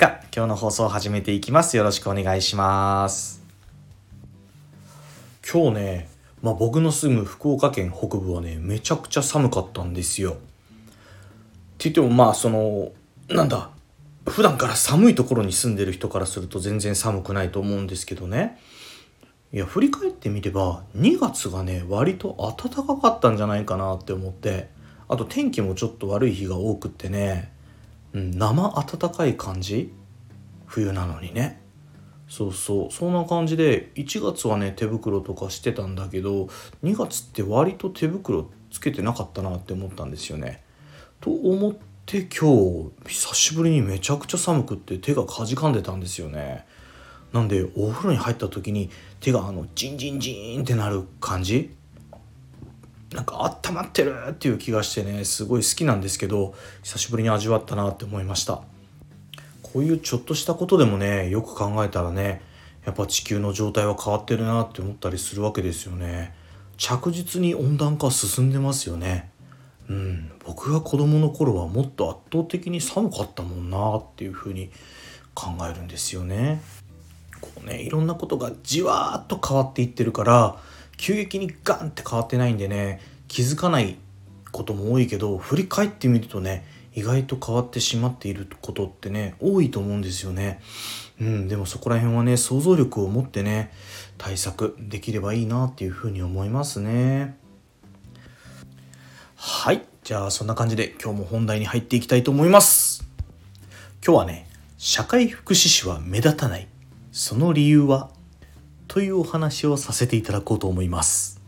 日今日の放送を始めていきます。よろしくお願いします。今日ねまあ僕の住む福岡県北部はねめちゃくちゃ寒かったんですよ。って言ってもまあそのなんだ普段から寒いところに住んでる人からすると全然寒くないと思うんですけどね。いや振り返ってみれば2月がね割と暖かかったんじゃないかなって思ってあと天気もちょっと悪い日が多くってね、生暖かい感じ？冬なのにねそうそうそんな感じで1月はね手袋とかしてたんだけど2月って割と手袋つけてなかったなって思ったんですよね。と思って今日久しぶりにめちゃくちゃ寒くって手がかじかんでたんですよね。なんでお風呂に入った時に手があのジンジンジンってなる感じ？なんか温まってるっていう気がしてねすごい好きなんですけど久しぶりに味わったなって思いました。こういうちょっとしたことでもねよく考えたらねやっぱ地球の状態は変わってるなって思ったりするわけですよね。着実に温暖化進んでますよね。うん僕が子供の頃はもっと圧倒的に寒かったもんなっていうふうに考えるんですよね。こうねいろんなことがじわーっと変わっていってるから急激にガンって変わってないんでね気づかないことも多いけど振り返ってみるとね意外と変わってしまっていることってね多いと思うんですよね。うん、でもそこら辺はね想像力を持ってね対策できればいいなっていうふうに思いますね。はいじゃあそんな感じで今日も本題に入っていきたいと思います。今日はね社会福祉士は目立たないその理由はというお話をさせていただこうと思います。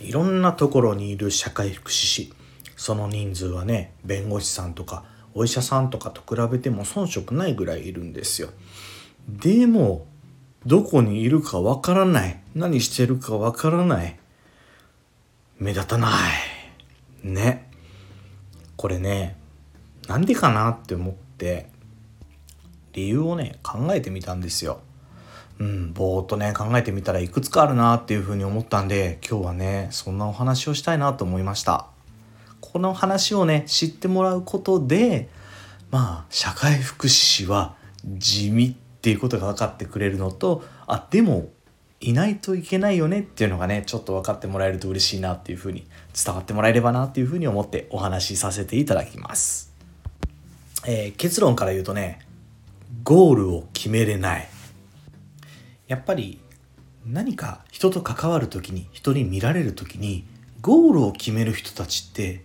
いろんなところにいる社会福祉士その人数はね弁護士さんとかお医者さんとかと比べても遜色ないぐらいいるんですよ。でもどこにいるかわからない。何してるかわからない。目立たない。ね。これねなんでかなって思って理由をね考えてみたんですよ。うん、ぼーっとね考えてみたらいくつかあるなっていうふうに思ったんで今日はねそんなお話をしたいなと思いました。この話をね知ってもらうことでまあ社会福祉士は地味っていうことが分かってくれるのとあでもいないといけないよねっていうのがねちょっと分かってもらえると嬉しいなっていうふうに伝わってもらえればなっていうふうに思ってお話しさせていただきます、えー、結論から言うとねゴールを決めれない。やっぱり何か人と関わる時に人に見られる時にゴールを決める人たちって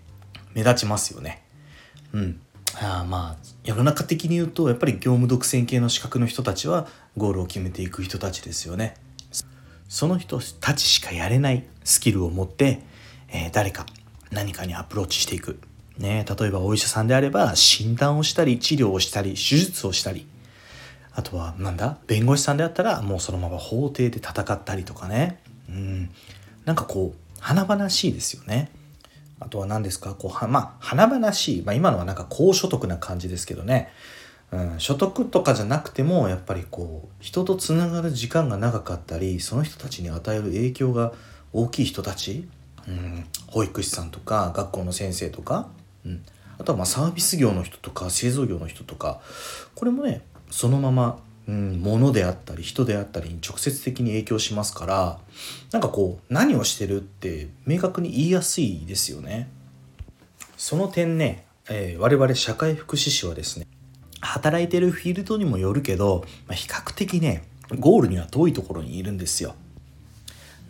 目立ちますよね。うん。あまあ世の中的に言うとやっぱり業務独占系の資格の人たちはゴールを決めていく人たちですよね。その人たちしかやれないスキルを持って、えー、誰か何かにアプローチしていく。ね、例えばお医者さんであれば診断をしたり治療をしたり手術をしたりあとはなんだ？弁護士さんであったらもうそのまま法廷で戦ったりとかね。うん。なんかこう華々しいですよね。あとは何ですか？こうはまあ華々しい、まあ、今のはなんか高所得な感じですけどね、うん、所得とかじゃなくてもやっぱりこう人とつながる時間が長かったりその人たちに与える影響が大きい人たち、うん、保育士さんとか学校の先生とか、うん、あとはまあサービス業の人とか製造業の人とか。これもねそのまま、うん、物であったり人であったりに直接的に影響しますからなんかこう何をしてるって明確に言いやすいですよね。その点ね、えー、我々社会福祉士はですね働いてるフィールドにもよるけど、まあ、比較的ねゴールには遠いところにいるんですよ。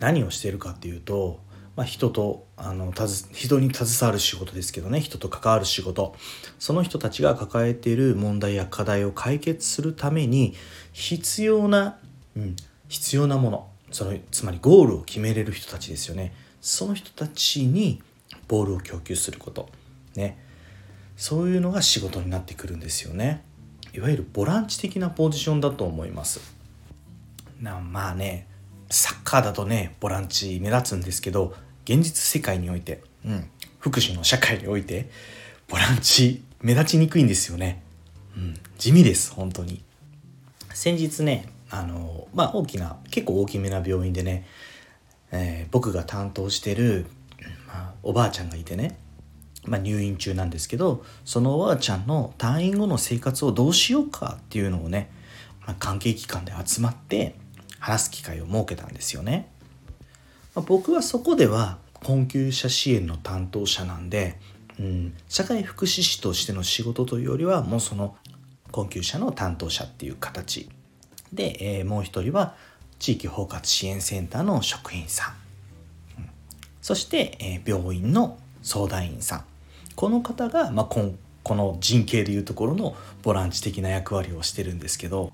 何をしてるかっていうとまあ、人とあのたず人に携わる仕事ですけどね。人と関わる仕事。その人たちが抱えている問題や課題を解決するために必要な、うん、必要なもの。そのつまりゴールを決めれる人たちですよね。その人たちにボールを供給すること。ね。そういうのが仕事になってくるんですよね。いわゆるボランチ的なポジションだと思います。なまあねサッカーだとねボランチ目立つんですけど現実世界において、うん、福祉の社会においてボランチ目立ちにくいんですよね、うん、地味です本当に。先日ねあのまあ大きな結構大きめな病院でね、えー、僕が担当してる、まあ、おばあちゃんがいてねまあ、入院中なんですけどそのおばあちゃんの退院後の生活をどうしようかっていうのをね、まあ、関係機関で集まって話す機会を設けたんですよね。まあ、僕はそこでは困窮者支援の担当者なんで、うん、社会福祉士としての仕事というよりはもうその困窮者の担当者っていう形。で、えー、もう一人は地域包括支援センターの職員さん、うん、そして、えー、病院の相談員さん。この方が、まあ、ここの人形でいうところのボランチ的な役割をしてるんですけど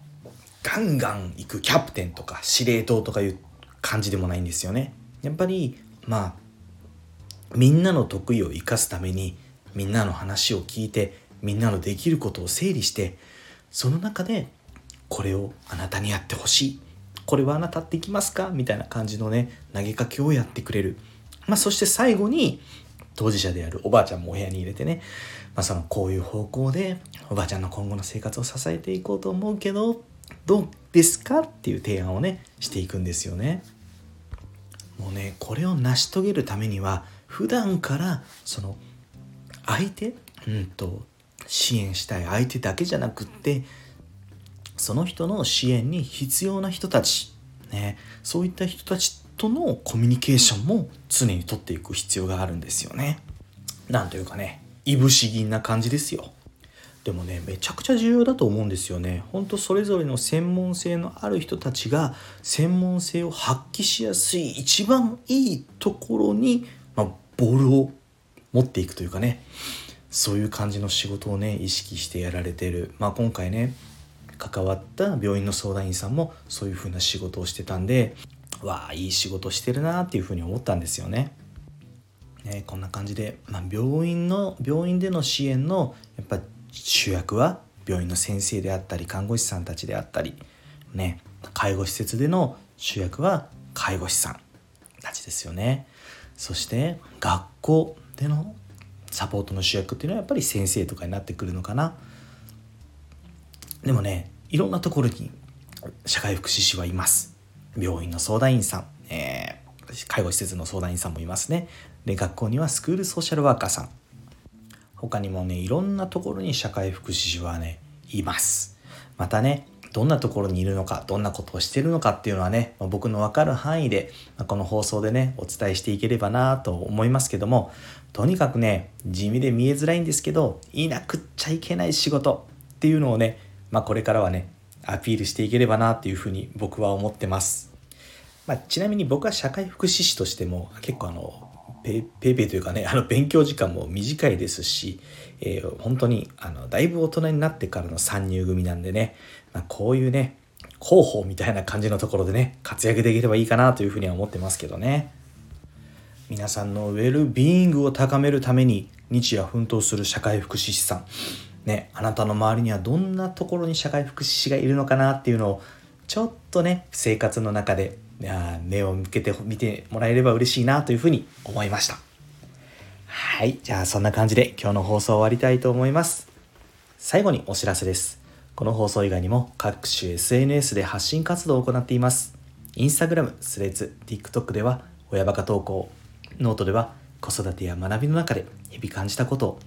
ガンガン行くキャプテンとか司令塔とかいう感じでもないんですよね。やっぱりまあみんなの得意を生かすためにみんなの話を聞いてみんなのできることを整理してその中でこれをあなたにやってほしい。これはあなたっていきますかみたいな感じのね投げかけをやってくれる、まあ、そして最後に当事者であるおばあちゃんもお部屋に入れてね、まあ、そのこういう方向でおばあちゃんの今後の生活を支えていこうと思うけどどうですかっていう提案をねしていくんですよね。もうねこれを成し遂げるためには普段からその相手、うんと支援したい相手だけじゃなくってその人の支援に必要な人たち、ね、そういった人たちとのコミュニケーションも常にとっていく必要があるんですよね。なんというかね、いぶし銀な感じですよ。でもね、めちゃくちゃ重要だと思うんですよね。ほんとそれぞれの専門性のある人たちが専門性を発揮しやすい一番いいところに、まあ、ボールを持っていくというかね、そういう感じの仕事をね、意識してやられてる。まあ今回ね、関わった病院の相談員さんもそういう風な仕事をしてたんでわあいい仕事してるなっていうふうに思ったんですよね。ねこんな感じで、まあ、病院の病院での支援のやっぱ主役は病院の先生であったり看護師さんたちであったり、ね、介護施設での主役は介護士さんたちですよね。そして学校でのサポートの主役っていうのはやっぱり先生とかになってくるのかな。でもねいろんなところに社会福祉士はいます。病院の相談員さん、えー、介護施設の相談員さんもいますね。で、学校にはスクールソーシャルワーカーさん。他にもね、いろんなところに社会福祉士はね、います。またね、どんなところにいるのか、どんなことをしてるのかっていうのはね、まあ、僕のわかる範囲で、まあ、この放送でね、お伝えしていければなと思いますけども、とにかくね、地味で見えづらいんですけど、いなくっちゃいけない仕事っていうのをね、まあ、これからはね、アピールしていければなっていうふうに僕は思ってます。まあ、ちなみに僕は社会福祉士としても結構あのペペペというかねあの勉強時間も短いですし、えー、本当にあのだいぶ大人になってからの参入組なんでね、まあ、こういうね広報みたいな感じのところでね活躍できればいいかなというふうには思ってますけどね。皆さんのウェルビーイングを高めるために日夜奮闘する社会福祉士さん。ねあなたの周りにはどんなところに社会福祉士がいるのかなっていうのをちょっとね生活の中で目を向けて見てもらえれば嬉しいなというふうに思いました。はい。じゃあそんな感じで今日の放送終わりたいと思います。最後にお知らせです。この放送以外にも各種 SNS で発信活動を行っています。インスタグラム、スレッズ、TikTok では親バカ投稿、ノートでは子育てや学びの中で日々感じたことを、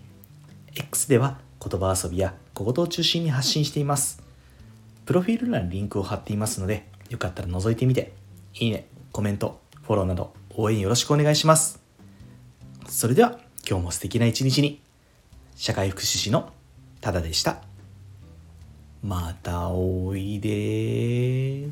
X では言葉遊びや小言を中心に発信しています。プロフィール欄にリンクを貼っていますので、よかったら覗いてみていいね、コメント、フォローなど応援よろしくお願いします。それでは今日も素敵な一日に。社会福祉士のただでした。またおいで